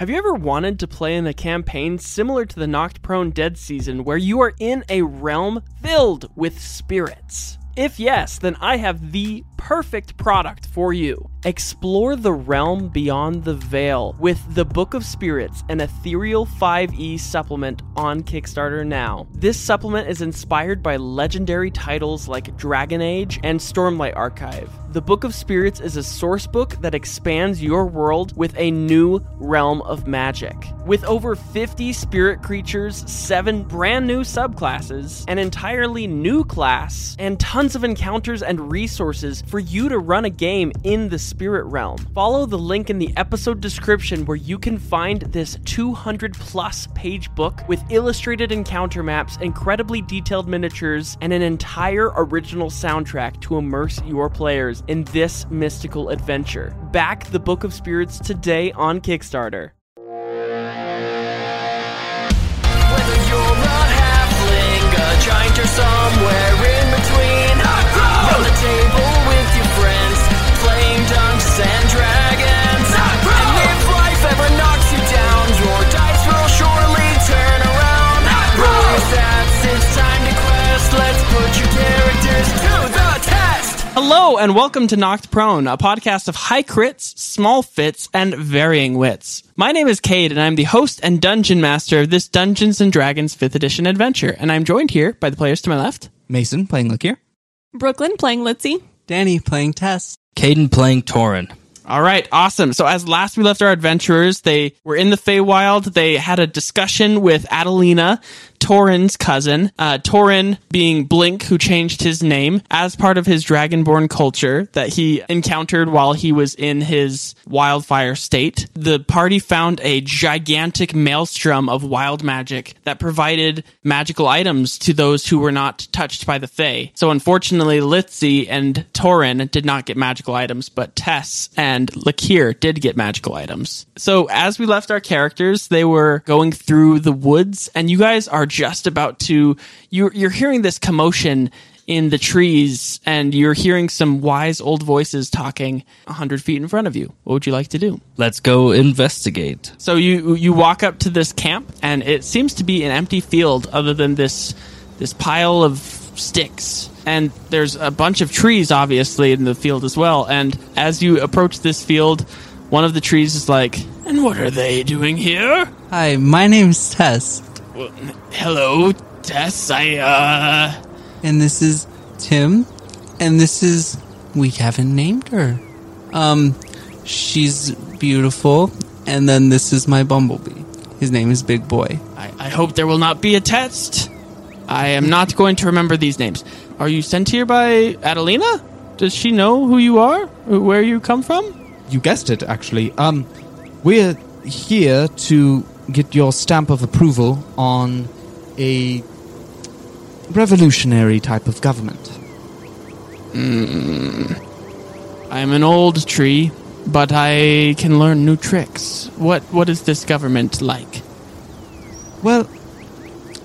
Have you ever wanted to play in a campaign similar to the Knocked Prone Dead season where you are in a realm filled with spirits? If yes, then I have the perfect product for you. Explore the realm beyond the veil with the Book of Spirits, an ethereal 5e supplement on Kickstarter now. This supplement is inspired by legendary titles like Dragon Age and Stormlight Archive. The Book of Spirits is a source book that expands your world with a new realm of magic. With over 50 spirit creatures, 7 brand new subclasses, an entirely new class, and tons of encounters and resources for you to run a game in the spirit realm. Follow the link in the episode description where you can find this 200 plus page book with illustrated encounter maps, incredibly detailed miniatures, and an entire original soundtrack to immerse your players in this mystical adventure. Back the Book of Spirits today on Kickstarter. Hello and welcome to Knocked Prone, a podcast of high crits, small fits, and varying wits. My name is Cade, and I'm the host and dungeon master of this Dungeons and Dragons 5th edition adventure, and I'm joined here by the players to my left. Mason playing La'kyr. Brooklyn playing Litsea. Danny playing Tess. Caden playing Torinn. All right, awesome. So as last we left our adventurers, they were in the Feywild. They had a discussion with Adelina, Torinn's cousin. Uh, Torinn being Blink, who changed his name as part of his Dragonborn culture that he encountered while he was in his wildfire state. The party found a gigantic maelstrom of wild magic that provided magical items to those who were not touched by the Fey. So unfortunately, Litsea and Torinn did not get magical items, but Tess and La'kyr did get magical items. So as we left our characters, they were going through the woods, and you guys are just about to you're you're hearing this commotion in the trees, and you're hearing some wise old voices talking a hundred feet in front of you. What would you like to do? Let's go investigate. So you you walk up to this camp, and it seems to be an empty field, other than this this pile of sticks. And there's a bunch of trees, obviously, in the field as well. And as you approach this field, one of the trees is like, "And what are they doing here?" Hi, my name's Tess, Well, hello, Tess. I uh, and this is Tim, and this is we haven't named her. Um, she's beautiful, and then this is my bumblebee. His name is Big Boy. I, I hope there will not be a test. I am not going to remember these names. Are you sent here by Adelina? Does she know who you are? Where you come from? You guessed it, actually. Um, we're here to get your stamp of approval on a revolutionary type of government. I am an old tree, but I can learn new tricks. What what is this government like? Well,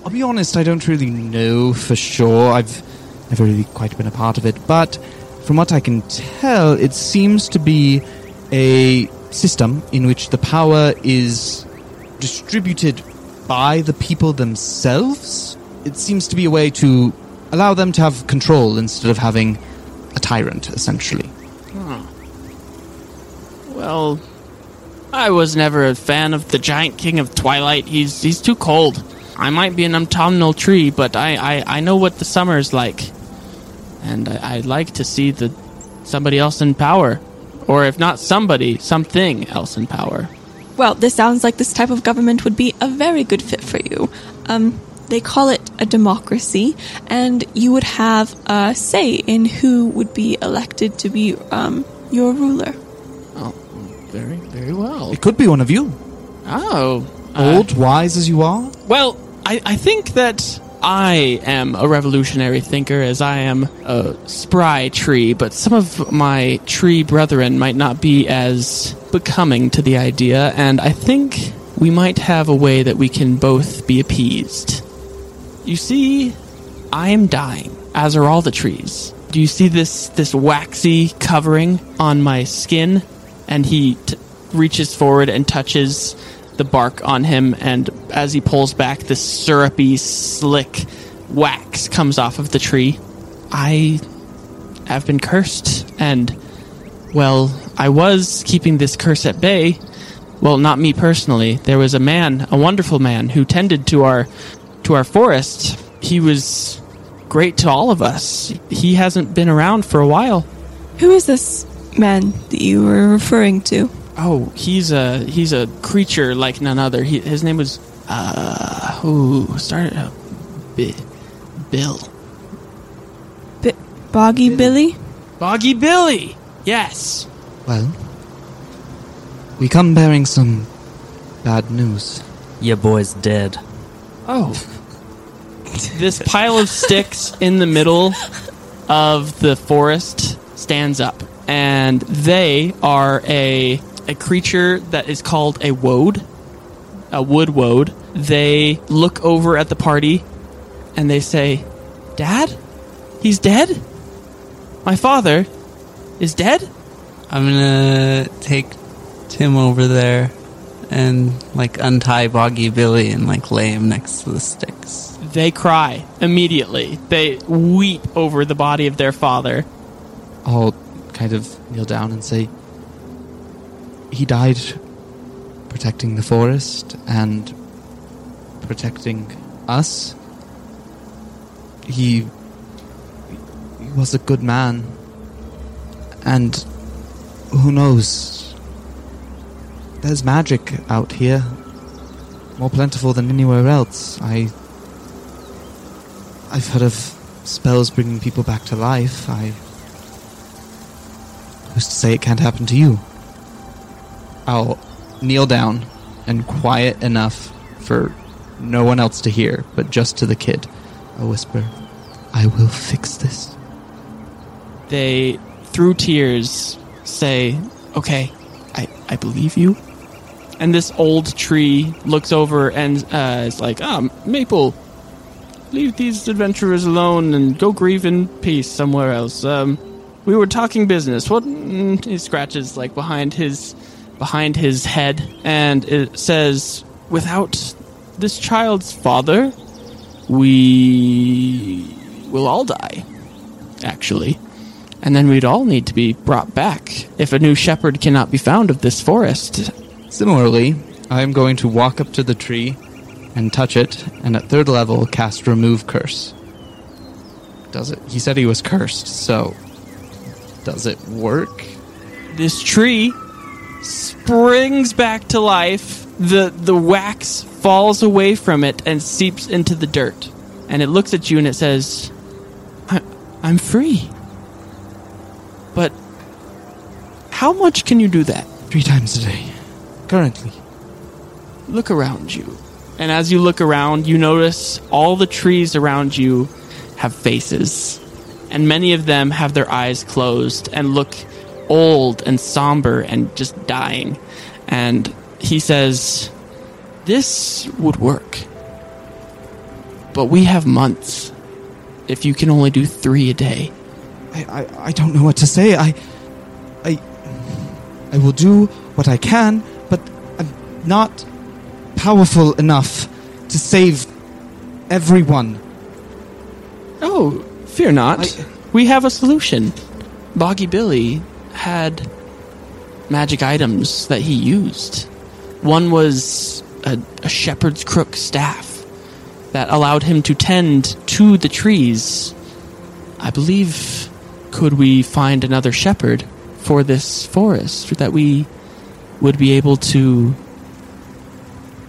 I'll be honest, I don't really know for sure. I've never really quite been a part of it, but from what I can tell, it seems to be a system in which the power is distributed by the people themselves. It seems to be a way to allow them to have control instead of having a tyrant, essentially. Hmm. Well, I was never a fan of the giant king of Twilight. He's he's too cold. I might be an autumnal tree, but I, I, I know what the summer is like. And I, I'd like to see the somebody else in power. Or if not somebody, something else in power. Well, this sounds like this type of government would be a very good fit for you. Um, they call it a democracy, and you would have a say in who would be elected to be um, your ruler. Oh, very, very well. It could be one of you. Oh. uh, Old, wise as you are. Well, I, I think that I am a revolutionary thinker as I am a spry tree, but some of my tree brethren might not be as becoming to the idea, and I think we might have a way that we can both be appeased. You see, I am dying, as are all the trees. Do you see this this waxy covering on my skin? And he t- reaches forward and touches the bark on him, and as he pulls back, this syrupy, slick wax comes off of the tree. I have been cursed, and, well, I was keeping this curse at bay. Well, not me personally. There was a man, a wonderful man, who tended to our to our forest. He was great to all of us. He hasn't been around for a while. Who is this man that you were referring to? Oh, he's a he's a creature like none other. He, his name was uh ooh started uh, Bi- Bill B- Boggy Billy? Boggy Billy. Yes. Well, we come bearing some bad news. Your boy's dead. Oh. this pile of sticks in the middle of the forest stands up, and they are a a creature that is called a woad, a wood woad. They look over at the party, and they say, "Dad, he's dead. My father is dead." I'm gonna take Tim over there and like untie Boggy Billy and like lay him next to the sticks. They cry immediately. They weep over the body of their father. I'll kind of kneel down and say, He died protecting the forest and protecting us. He, he was a good man. And who knows? There's magic out here. More plentiful than anywhere else. I. I've heard of spells bringing people back to life. I. Who's to say it can't happen to you? I'll kneel down and quiet enough for no one else to hear, but just to the kid. I'll whisper, I will fix this. they through tears say okay i i believe you and this old tree looks over and uh, is like ah maple leave these adventurers alone and go grieve in peace somewhere else um we were talking business what mm, he scratches like behind his behind his head and it says without this child's father we will all die actually and then we'd all need to be brought back if a new shepherd cannot be found of this forest. Similarly, I am going to walk up to the tree and touch it, and at third level cast Remove Curse. Does it? He said he was cursed, so. Does it work? This tree springs back to life. The the wax falls away from it and seeps into the dirt. And it looks at you and it says, I, "I'm free." But how much can you do that? Three times a day. Currently. look around you. And as you look around, you notice all the trees around you have faces. And many of them have their eyes closed and look old and somber and just dying. And he says, This would work. But we have months. If you can only do three a day. I, I, I don't know what to say. I, I, I will do what I can, but I'm not powerful enough to save everyone. Oh, fear not. I- we have a solution. Boggy Billy had magic items that he used. One was a, a shepherd's crook staff that allowed him to tend to the trees. I believe, could we find another shepherd for this forest that we would be able to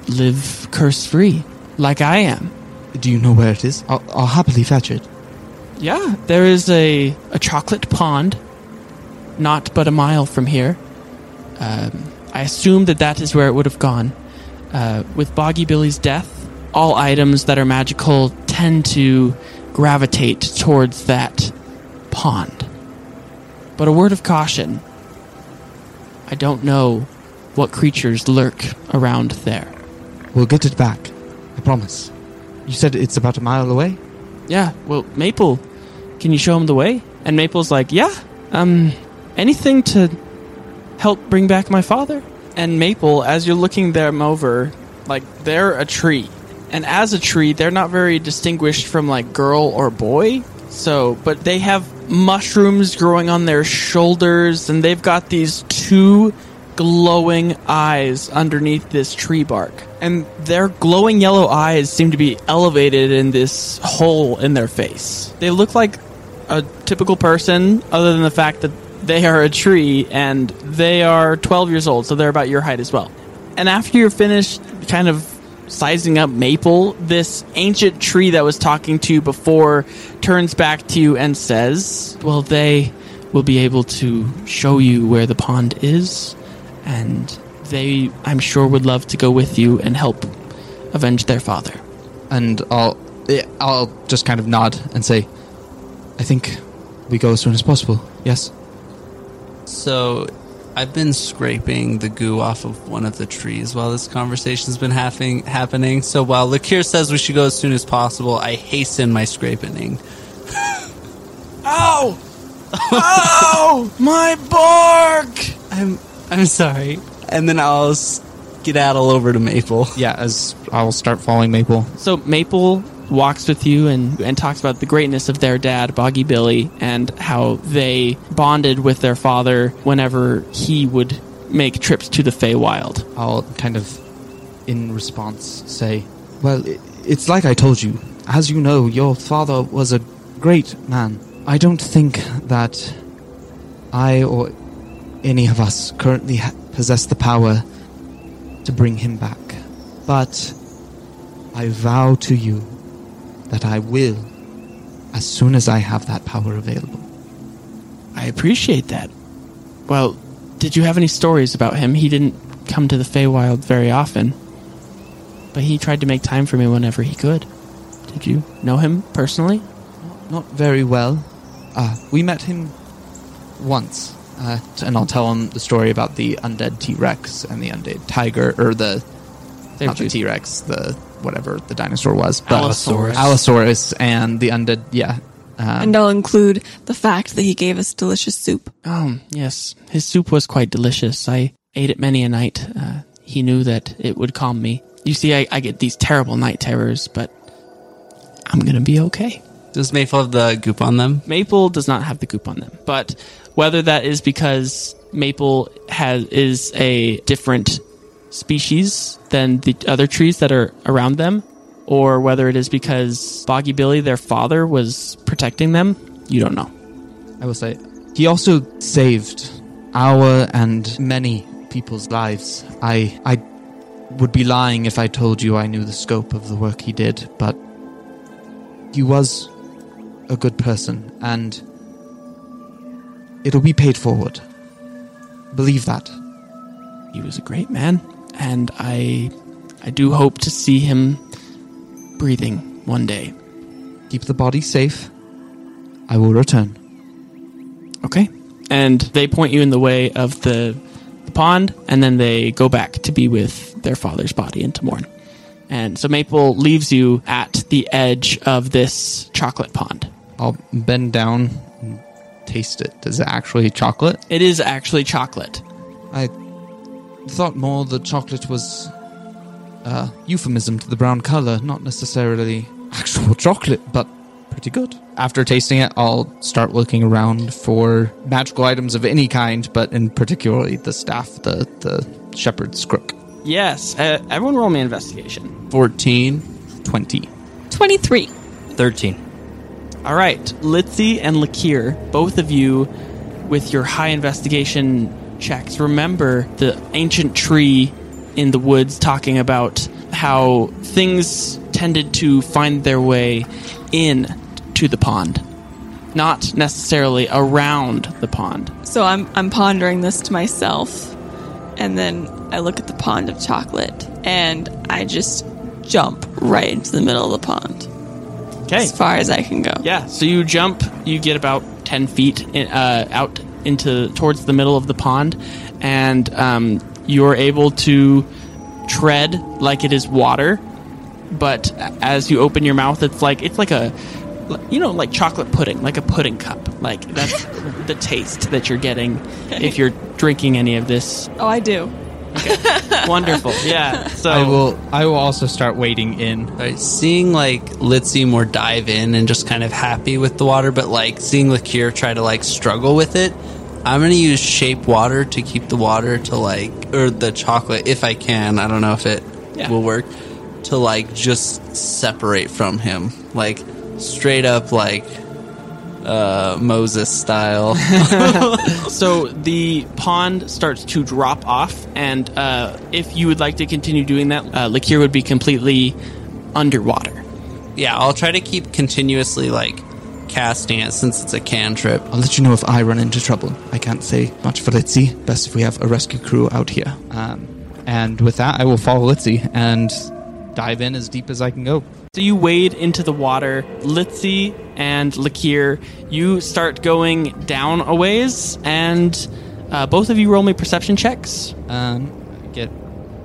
live curse free, like I am? Do you know where it is? I'll, I'll happily fetch it. Yeah, there is a, a chocolate pond, not but a mile from here. Um, I assume that that is where it would have gone. Uh, with Boggy Billy's death, all items that are magical tend to gravitate towards that pond. But a word of caution I don't know what creatures lurk around there. We'll get it back. I promise. You said it's about a mile away? Yeah, well, Maple, can you show him the way? And Maple's like, yeah, um, anything to help bring back my father? and Maple, as you're looking them over, like they're a tree, and as a tree, they're not very distinguished from like girl or boy. So, but they have mushrooms growing on their shoulders, and they've got these two glowing eyes underneath this tree bark. And their glowing yellow eyes seem to be elevated in this hole in their face. They look like a typical person, other than the fact that they are a tree and they are 12 years old, so they're about your height as well. And after you're finished kind of sizing up Maple, this ancient tree that was talking to you before turns back to you and says, Well, they will be able to show you where the pond is, and they, I'm sure, would love to go with you and help avenge their father. And I'll I'll just kind of nod and say, I think we go as soon as possible. Yes. So, I've been scraping the goo off of one of the trees while this conversation's been happening. Happening. So while La'kyr says we should go as soon as possible, I hasten my scraping. Ow! Ow! My bark! I'm I'm sorry. And then I'll skedaddle over to Maple. Yeah, as I'll start following Maple. So Maple walks with you and, and talks about the greatness of their dad, Boggy Billy, and how they bonded with their father whenever he would make trips to the Feywild. I'll kind of, in response, say, Well, it's like I told you. As you know, your father was a great man. I don't think that I or any of us currently ha- possess the power to bring him back. But I vow to you that I will as soon as I have that power available. I appreciate that. Well, did you have any stories about him? He didn't come to the Feywild very often, but he tried to make time for me whenever he could. Did you know him personally? Not very well. Uh, we met him once, uh, and I'll tell him the story about the undead T Rex and the undead tiger, or the They've not the T Rex, the whatever the dinosaur was, but Allosaurus. Allosaurus, and the undead. Yeah, um, and I'll include the fact that he gave us delicious soup. Oh, yes. His soup was quite delicious. I ate it many a night. Uh, he knew that it would calm me. You see, I, I get these terrible night terrors, but I'm going to be okay. Does Maple have the goop on them? Maple does not have the goop on them, but whether that is because Maple has is a different species than the other trees that are around them, or whether it is because Boggy Billy, their father, was protecting them, you don't know. I will say he also saved our and many people's lives. I I would be lying if I told you I knew the scope of the work he did, but he was a good person, and it'll be paid forward. Believe that. he was a great man, and I I do hope to see him breathing one day. Keep the body safe. I will return. Okay. And they point you in the way of the, the pond, and then they go back to be with their father's body in Tamorn. And so Maple leaves you at the edge of this chocolate pond. I'll bend down and taste it. Is it actually chocolate? It is actually chocolate. I thought more the chocolate was a euphemism to the brown color, not necessarily actual chocolate, but pretty good. After tasting it, I'll start looking around for magical items of any kind, but in particularly the staff, the the shepherd's crook. Yes. Uh, everyone roll me investigation. 14. 20. 23. 13. All right, Litsea and La'kyr, both of you with your high investigation checks, remember the ancient tree in the woods talking about how things tended to find their way in to the pond, not necessarily around the pond. So I'm I'm pondering this to myself, and then I look at the pond of chocolate, and I just jump right into the middle of the pond Okay. as far as I can go. Yeah, so you jump, you get about 10 feet in, uh, out into towards the middle of the pond, and um, you're able to tread like it is water, but as you open your mouth, it's like it's like a you know like chocolate pudding, like a pudding cup. Like that's the taste that you're getting if you're drinking any of this. Oh, I do. Wonderful. Yeah. So I will. I will also start wading in. Right, seeing like Litsea more dive in and just kind of happy with the water, but like seeing La'kyr try to like struggle with it, I'm gonna use shape water to keep the water to like or the chocolate if I can. I don't know if it Yeah. will work to like just separate from him, like straight up like uh Moses style. So the pond starts to drop off, and uh, if you would like to continue doing that, uh, La'kyr would be completely underwater. yeah, I'll try to keep continuously like casting it since it's a cantrip. I'll let you know if I run into trouble. I can't say much for Litsea. Best if we have a rescue crew out here. Um, and with that, I will follow Litsea and dive in as deep as I can go. So you wade into the water. Litsea and La'kyr, you start going down a ways, and uh, both of you roll me perception checks. Um, get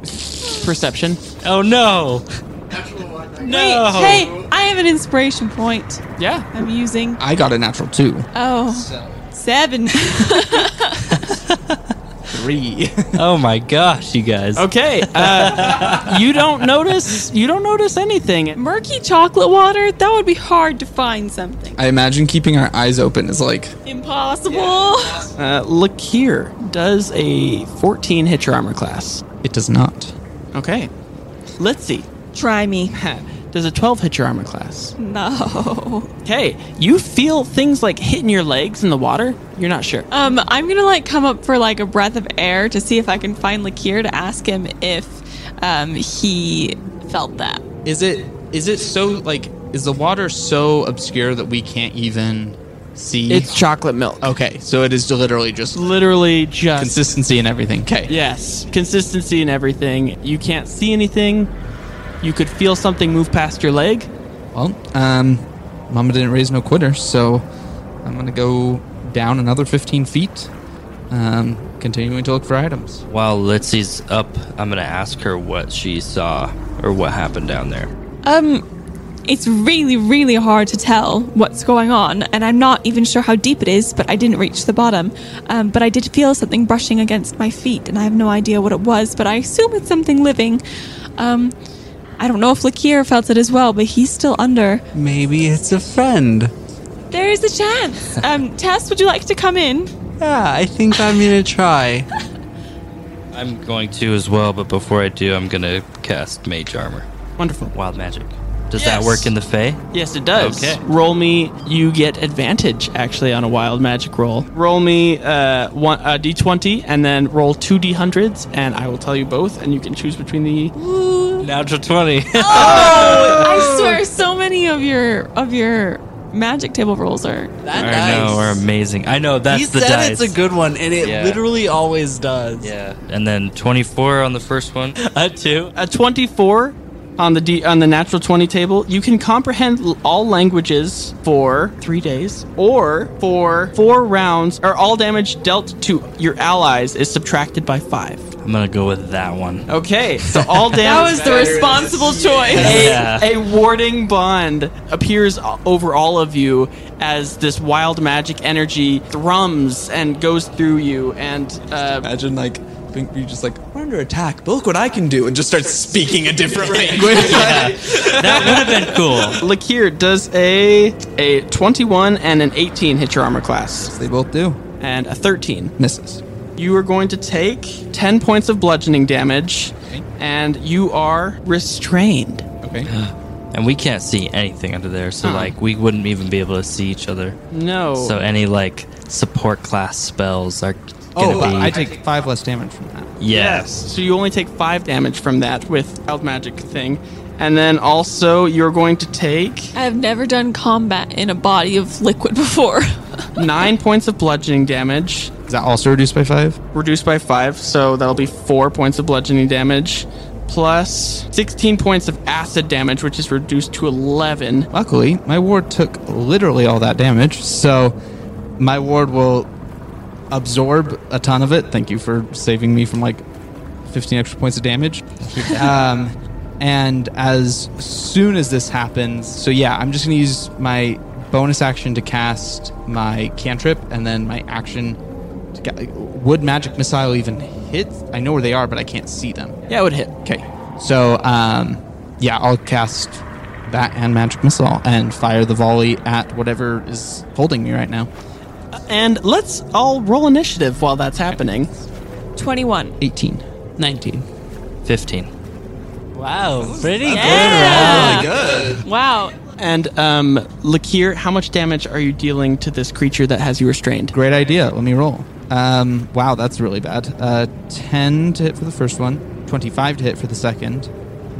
Perception. Oh no! No! Wait, hey, I have an inspiration point Yeah. I'm using. I got a natural two. Oh, seven. Three. Oh my gosh, you guys. Okay. Uh, you don't notice. You don't notice anything. Murky chocolate water? That would be hard to find something. I imagine keeping our eyes open is like Impossible. Uh, here. does a 14 hit your armor class. it does not. Okay. Litsea Try me. does a 12 hit your armor class. No. Okay. You feel things like hitting your legs in the water. You're not sure. Um, I'm gonna like come up for like a breath of air to see if I can find La'kyr to ask him if um he felt that. Is it? Is it so like? Is the water so obscure that we can't even see? It's chocolate milk. okay. So it is literally just Literally just consistency and everything. Okay. Yes, consistency and everything. You can't see anything. You could feel something move past your leg. Well, um, Mama didn't raise no quitters, so I'm gonna go down another 15 feet, um, continuing to look for items. While Litsea's up, I'm gonna ask her what she saw or what happened down there. Um, it's really, really hard to tell what's going on, and I'm not even sure how deep it is, but I didn't reach the bottom. Um, but I did feel something brushing against my feet, and I have no idea what it was, but I assume it's something living. Um, I don't know if La'kyr felt it as well, but he's still under. Maybe it's a friend. There is a chance. Um, Tess, would you like to come in? Yeah, I think I'm gonna try. I'm going to as well, but before I do, I'm gonna cast Mage Armor. Wonderful. Wild Magic. Does Yes. that work in the Fey? Yes, it does. Okay. Roll me. You get advantage actually on a wild magic roll. Roll me uh, one uh, d20 and then roll two d100s, and I will tell you both, and you can choose between the. Natural 20. oh, I swear, so many of your of your magic table rolls are. I know, are amazing. I know, that's he the said dice. it's a good one, and it Yeah. literally always does. Yeah. And then 24 on the first one. A two. A 24 on the D, on the natural 20 table. You can comprehend all languages for three days, or for four rounds, or all damage dealt to your allies is subtracted by five. I'm gonna go with that one. Okay, so all damage. That was the responsible choice. a, Yeah. a warding bond appears over all of you as this wild magic energy thrums and goes through you and uh, imagine like think you just like we're under attack. But look what I can do, and just start speaking a different language. That would have been cool. La'kyr does a a 21 and an 18 hit your armor class They both do. and a 13 Misses. you are going to take 10 points of bludgeoning damage and you are restrained Okay. And we can't see anything under there, so Uh-uh. like we wouldn't even be able to see each other. no So any like support class spells are gonna oh, be I take five less damage from that. yes. So you only take five damage from that with wild magic thing. And then also you're going to take I've never done combat in a body of liquid before. nine points of bludgeoning damage, Is that also reduced by five? reduced by five, so that'll be four points of bludgeoning damage, plus 16 points of acid damage, which is reduced to 11. Luckily, my ward took literally all that damage, so my ward will absorb a ton of it. Thank you for saving me from like 15 extra points of damage. um, and as soon as this happens, so yeah, I'm just going to use my bonus action to cast my cantrip, and then my action. To ca- would magic missile even hit? I know where they are, but I can't see them. Yeah, it would hit. Okay. So, um, yeah, I'll cast that and magic missile and fire the volley at whatever is holding me right now. And let's all roll initiative while that's happening. 21. 18, 19, 15. Wow, pretty good. Yeah. Really good. Wow. And um, La'kyr, how much damage are you dealing to this creature that has you restrained? Great idea. Let me roll. Um, wow, that's really bad. Uh, 10 to hit for the first one, 25 to hit for the second,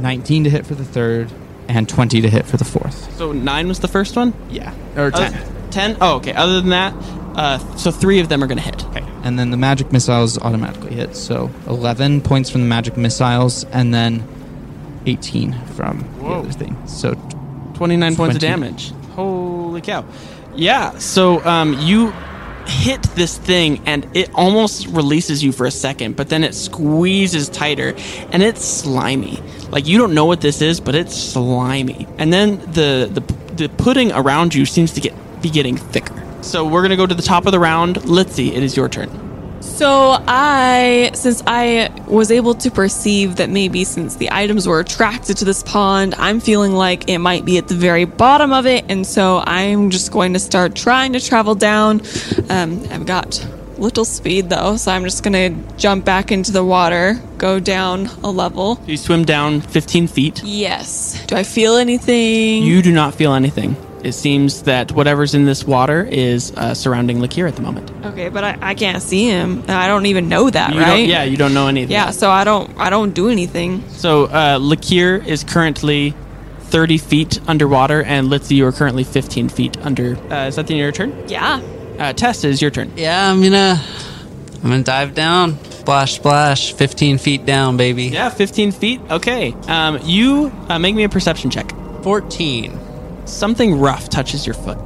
19 to hit for the third, and 20 to hit for the fourth. So 9 was the first one? Yeah. Or 10. Uh, 10? Oh, okay. Other than that, uh, so three of them are going to hit. Okay. And then the magic missiles automatically hit. So 11 points from the magic missiles, and then 18 from Whoa. the other thing. So 29 20. points of damage. Holy cow. Yeah. So um, you hit this thing and it almost releases you for a second, but then it squeezes tighter and it's slimy. Like you don't know what this is, but it's slimy. And then the the the pudding around you seems to get be getting thicker. So we're gonna go to the top of the round. Litsea, it is your turn. So I, since I was able to perceive that maybe since the items were attracted to this pond, I'm feeling like it might be at the very bottom of it, and so I'm just going to start trying to travel down. Um, I've got little speed though, so I'm just gonna jump back into the water, go down a level. You swim down 15 feet. Yes. Do I feel anything? You do not feel anything. It seems that whatever's in this water is uh, surrounding La'kyr at the moment. okay, but I, I can't see him. and I don't even know that, You right? don't, yeah, you don't know anything. Yeah, so I don't I don't do anything. So uh, La'kyr is currently 30 feet underwater, and Litsea, you are currently 15 feet under. Uh, is that the end of your turn? Yeah. Uh, Tess, it is your turn. Yeah, I'm gonna, I'm gonna dive down. Splash, splash. 15 feet down, baby. Yeah, 15 feet. Okay. Um, you uh, make me a perception check. 14. Something rough touches your foot.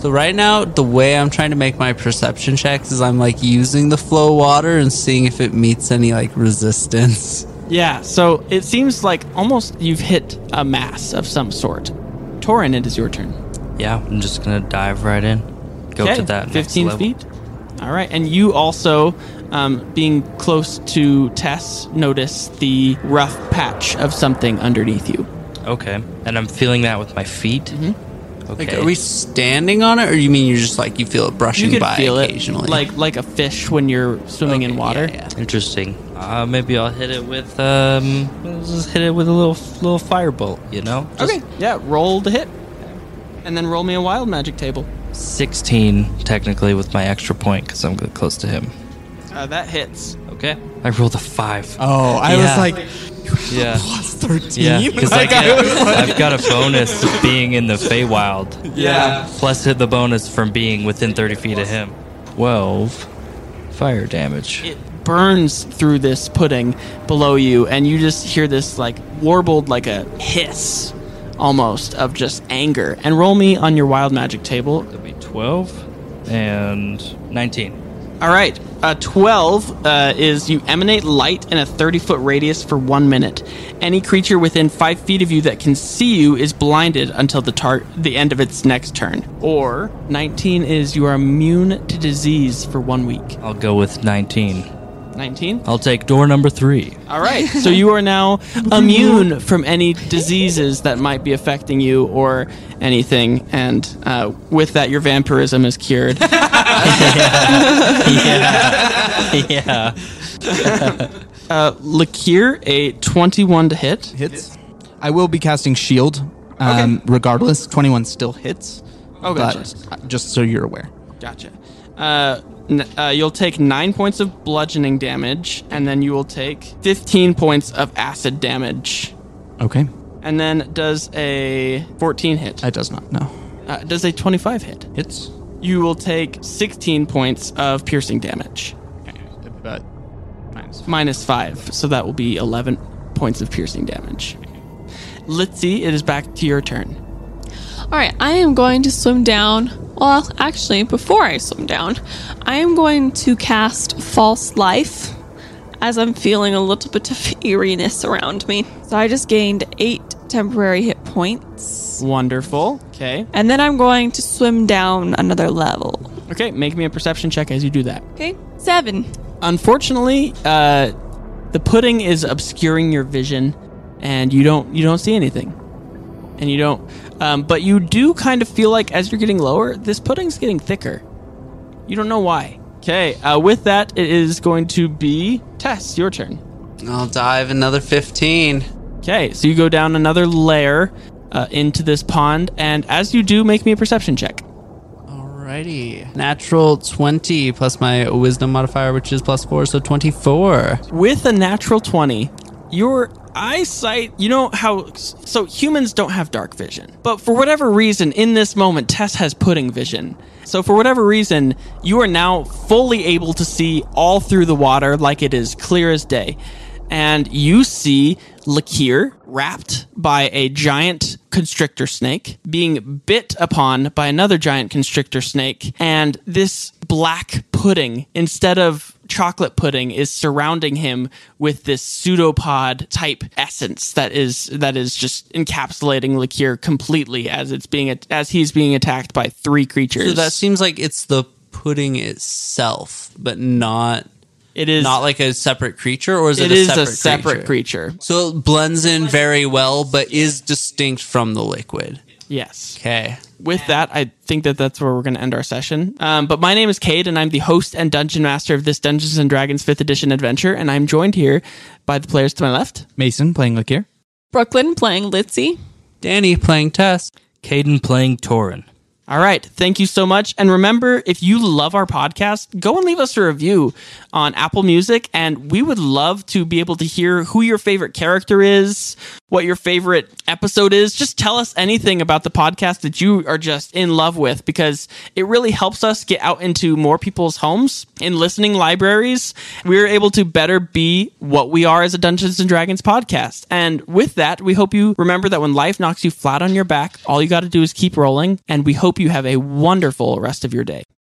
So right now, the way I'm trying to make my perception checks is I'm like using the flow water and seeing if it meets any like resistance. Yeah, so it seems like almost you've hit a mass of some sort. Torinn, it is your turn. Yeah, I'm just gonna dive right in. Go Okay, to that next 15 level. feet. All right, and you also, um, being close to Tess, notice the rough patch of something underneath you. Okay, and I'm feeling that with my feet. Mm-hmm. Okay. Like, are we standing on it, or you mean you're just like you feel it brushing You by feel occasionally? it, like like a fish when you're swimming in water. yeah, yeah. Interesting. Uh, maybe I'll hit it with um, just hit it with a little little firebolt. You know. Just Okay, yeah, roll the hit, and then roll me a wild magic table. 16 technically with my extra point because I'm good close to him. Uh, that hits. Okay. I rolled a five. Oh, I Yeah. was like, yeah. plus 13. Yeah, because I Like, I get, was like- I've got a bonus being in the Feywild. Yeah. Plus hit the bonus from being within 30 feet of him. 12 fire damage. It burns through this pudding below you, and you just hear this like warbled like a hiss, almost of just anger. And roll me on your wild magic table. That'd be 12 and 19. All right. Uh, 12 uh, is you emanate light in a 30 foot radius for one minute. Any creature within five feet of you that can see you is blinded until the tar- the end of its next turn. Or 19 is you are immune to disease for one week. I'll go with 19. 19? I'll take door number three. All right. So you are now immune from any diseases that might be affecting you or anything. And uh, with that, your vampirism is cured. yeah. Yeah. yeah. Uh, La'kyr, a 21 to hit. hits. I will be casting shield. Um, Regardless, 21 still hits. Oh, gotcha. But uh, just so you're aware. Gotcha. Uh, n- uh, you'll take nine points of bludgeoning damage, and then you will take 15 points of acid damage. Okay. And then does a 14 hit? It does not. No. Uh, does a 25 hit? Hits. You will take 16 points of piercing damage. But minus. minus five, so that will be 11 points of piercing damage. Litsea, it is back to your turn. All right, I am going to swim down. Well, actually, before I swim down, I am going to cast False Life as I'm feeling a little bit of eeriness around me. So I just gained eight temporary hit points. Wonderful. Okay. And then I'm going to swim down another level. Okay, make me a perception check as you do that. Okay, seven. unfortunately, uh, the pudding is obscuring your vision, and you don't you don't see anything, and you don't. Um, but you do kind of feel like as you're getting lower, this pudding's getting thicker. You don't know why. Okay. Uh, with that, it is going to be Tess. Your turn. I'll dive another 15. Okay. So you go down another layer uh, into this pond, and as you do, make me a perception check. Alrighty. Natural 20 plus my wisdom modifier, which is plus 4, so 24. with a natural 20 your eyesight you know how so humans don't have dark vision. But for whatever reason in this moment tess has pudding vision. So for whatever reason you are now fully able to see all through the water like it is clear as day. And you see La'kyr wrapped by a giant constrictor snake, being bit upon by another giant constrictor snake, and this black pudding, instead of chocolate pudding, is surrounding him with this pseudopod type essence that is that is just encapsulating La'kyr completely as it's being as he's being attacked by three creatures. So that seems like it's the pudding itself, but not it is not like a separate creature, or is it, it a is separate a separate creature. So it blends in very well, but is distinct from the liquid. Yes. Okay. with that, I think that that's where we're going to end our session. Um, but my name is Cade, and I'm the host and dungeon master of this Dungeons and Dragons 5th edition adventure, and I'm joined here by the players to my left. Mason playing La'kyr. Brooklyn playing Litsea. Danny playing Tess. Caden playing Torinn. All right. Thank you so much. And remember, if you love our podcast, go and leave us a review on Apple Music. And we would love to be able to hear who your favorite character is, what your favorite episode is. Just tell us anything about the podcast that you are just in love with because it really helps us get out into more people's homes in listening libraries. We're able to better be what we are as a Dungeons and Dragons podcast. And with that, we hope you remember that when life knocks you flat on your back, all you got to do is keep rolling. And we hope you have a wonderful rest of your day.